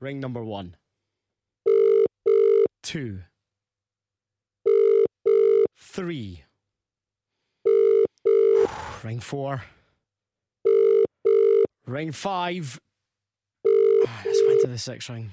Ring number one. Two. Three. Ring four. Ring five. Ah, oh, Let's went to the sixth ring.